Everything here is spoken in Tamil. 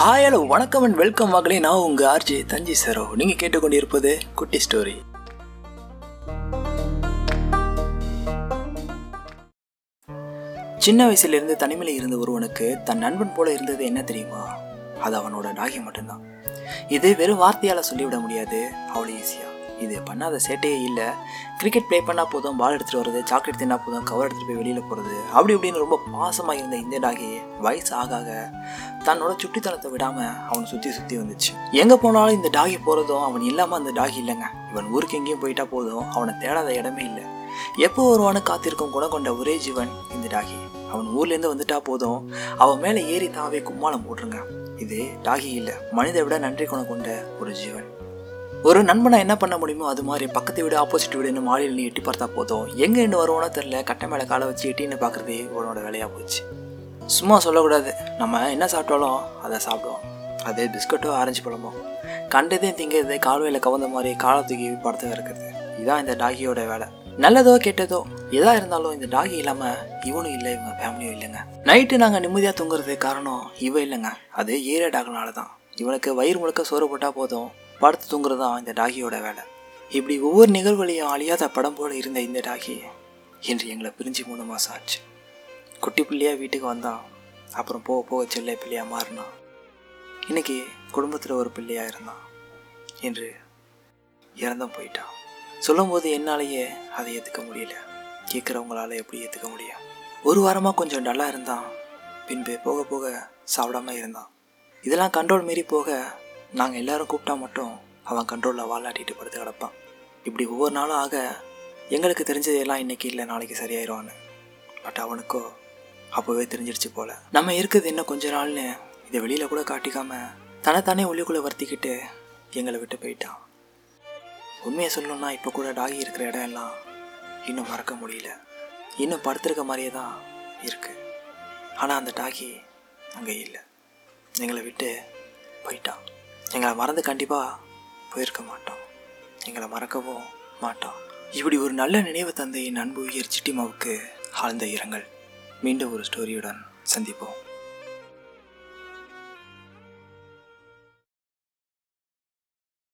ஹாய் ஹலோ வணக்கம் அண்ட் வெல்கம் மகளே நான் உங்க ஆர்ஜே தஞ்சி சரோ. நீங்க கேட்டுக்கொண்டிருப்பது குட்டி ஸ்டோரி. சின்ன வயசுலேருந்து தனிமையில் இருந்த ஒருவனுக்கு தன் நண்பன் போல இருந்தது என்ன தெரியுமா? அது அவனோட நாகி மட்டும்தான். இது வெறும் வார்த்தையால் சொல்லிவிட முடியாது. அவ்வளோ ஈஸியாக இது பண்ணாத சேட்டையே இல்லை. கிரிக்கெட் ப்ளே பண்ணால் போதும் பால் எடுத்துகிட்டு வர்றது சாக்லேட் தின்னா போதும் கவர் எடுத்துகிட்டு போய் வெளியில் போகிறது அப்படி இப்படின்னு ரொம்ப பாசமாக இருந்த இந்த டாகி வயசு ஆக ஆக தன்னோட சுட்டித்தனத்தை விடாமல் அவனை சுற்றி சுற்றி வந்துச்சு. எங்கே போனாலும் இந்த டாகி போகிறதும் அவன் இல்லாமல் அந்த டாகி இல்லைங்க. இவன் ஊருக்கு எங்கேயும் போயிட்டா போதும் அவனை தேடாத இடமே இல்லை. எப்போ வருவான்னு காத்திருக்கும் குணம் கொண்ட ஒரே ஜீவன் இந்த டாகி. அவன் ஊர்லேருந்து வந்துட்டா போதும் அவன் மேலே ஏறி தாவே கும்மாளம் போட்டுருங்க. இது டாகி இல்லை மனிதை விட நன்றி குணம் கொண்ட ஒரு ஜீவன். ஒரு நண்பனை என்ன பண்ண முடியுமோ அது மாதிரி பக்கத்து வீடு ஆப்போசிட் வீடுன்னு மாடியில் நீ எட்டி பார்த்தா போதும். எங்கே இருந்து வருவோனோ தெரில கட்டை மேலே காலை வச்சு எட்டின்னு பார்க்குறது உன்னோட வேலையாக போச்சு. சும்மா சொல்லக்கூடாது. நம்ம என்ன சாப்பிட்டாலும் அதை சாப்பிடுவோம். அது பிஸ்கட்டோ ஆரஞ்சு பழமோ. கண்டதே திங்கிறது கால்வையில் கவர்ந்த மாதிரி காலை தூக்கி படத்தை இருக்கிறது இதுதான் இந்த டாகியோட வேலை. நல்லதோ கெட்டதோ எதா இருந்தாலும் இந்த டாகி இல்லாமல் இவனும் இல்லை இவங்க ஃபேமிலியும் இல்லைங்க. நைட்டு நாங்கள் நிம்மதியாக தூங்குறதுக்கு காரணம் இவன் இல்லைங்க. அது ஏரியா டாக்னால தான். இவனுக்கு வயிறு முழுக்க சோறு போட்டால் போதும். படுத்து தூங்குறது தான் இந்த டாகியோட வேலை. இப்படி ஒவ்வொரு நிகழ்வுலையும் அழியாத படம் போல் இருந்த இந்த டாகி இன்று எங்களை பிரிஞ்சு மூணு மாதம் ஆச்சு. குட்டி பிள்ளையாக வீட்டுக்கு வந்தான். அப்புறம் போக போக செல்ல பிள்ளையாக மாறினான் இன்னைக்கு குடும்பத்தில் ஒரு பிள்ளையாக இருந்தான். என்று இறந்தும் போயிட்டான். சொல்லும்போது என்னாலேயே அதை ஏற்றுக்க முடியல. கேட்குறவங்களால எப்படி ஏற்றுக்க முடியும்? ஒரு வாரமாக கொஞ்சம் டல்லாக இருந்தான். பின்பு போக போக சாப்பிடாம இருந்தான். இதெல்லாம் கண்ட்ரோல் மீறி போக நாங்கள் எல்லாரும் கூப்பிட்டா மட்டும் அவன் கண்ட்ரோலில் வாலாட்டிட்டு படுத்து கிடப்பான். இப்படி ஒவ்வொரு நாளும் ஆக எங்களுக்கு தெரிஞ்சதெல்லாம் இன்னைக்கு இல்லை நாளைக்கு சரியாயிடுவான்னு பட் அவனுக்கோ அப்போவே தெரிஞ்சிடுச்சு போல். நம்ம இருக்கிறது இன்னும் கொஞ்ச நாள்னு இதை வெளியில் கூட காட்டிக்காமல் தனத்தானே உள்ளுக்குள்ளே வருத்திக்கிட்டு எங்களை விட்டு போயிட்டான். உண்மையை சொல்லணும்னா இப்போ கூட டாகி இருக்கிற இடம் எல்லாம் இன்னும் மறக்க முடியல. இன்னும் படுத்திருக்க மாதிரியே தான் இருக்குது ஆனால் அந்த டாகி அங்கே இல்லை. எங்களை விட்டு போயிட்டான். எங்களை மறந்து கண்டிப்பாக போயிருக்க மாட்டோம். எங்களை மறக்கவும் மாட்டோம். இப்படி ஒரு நல்ல நினைவு தந்தையின் அன்பு உயர் சிட்டிமாவுக்கு ஆழ்ந்த இரங்கல். மீண்டும் ஒரு ஸ்டோரியுடன் சந்திப்போம்.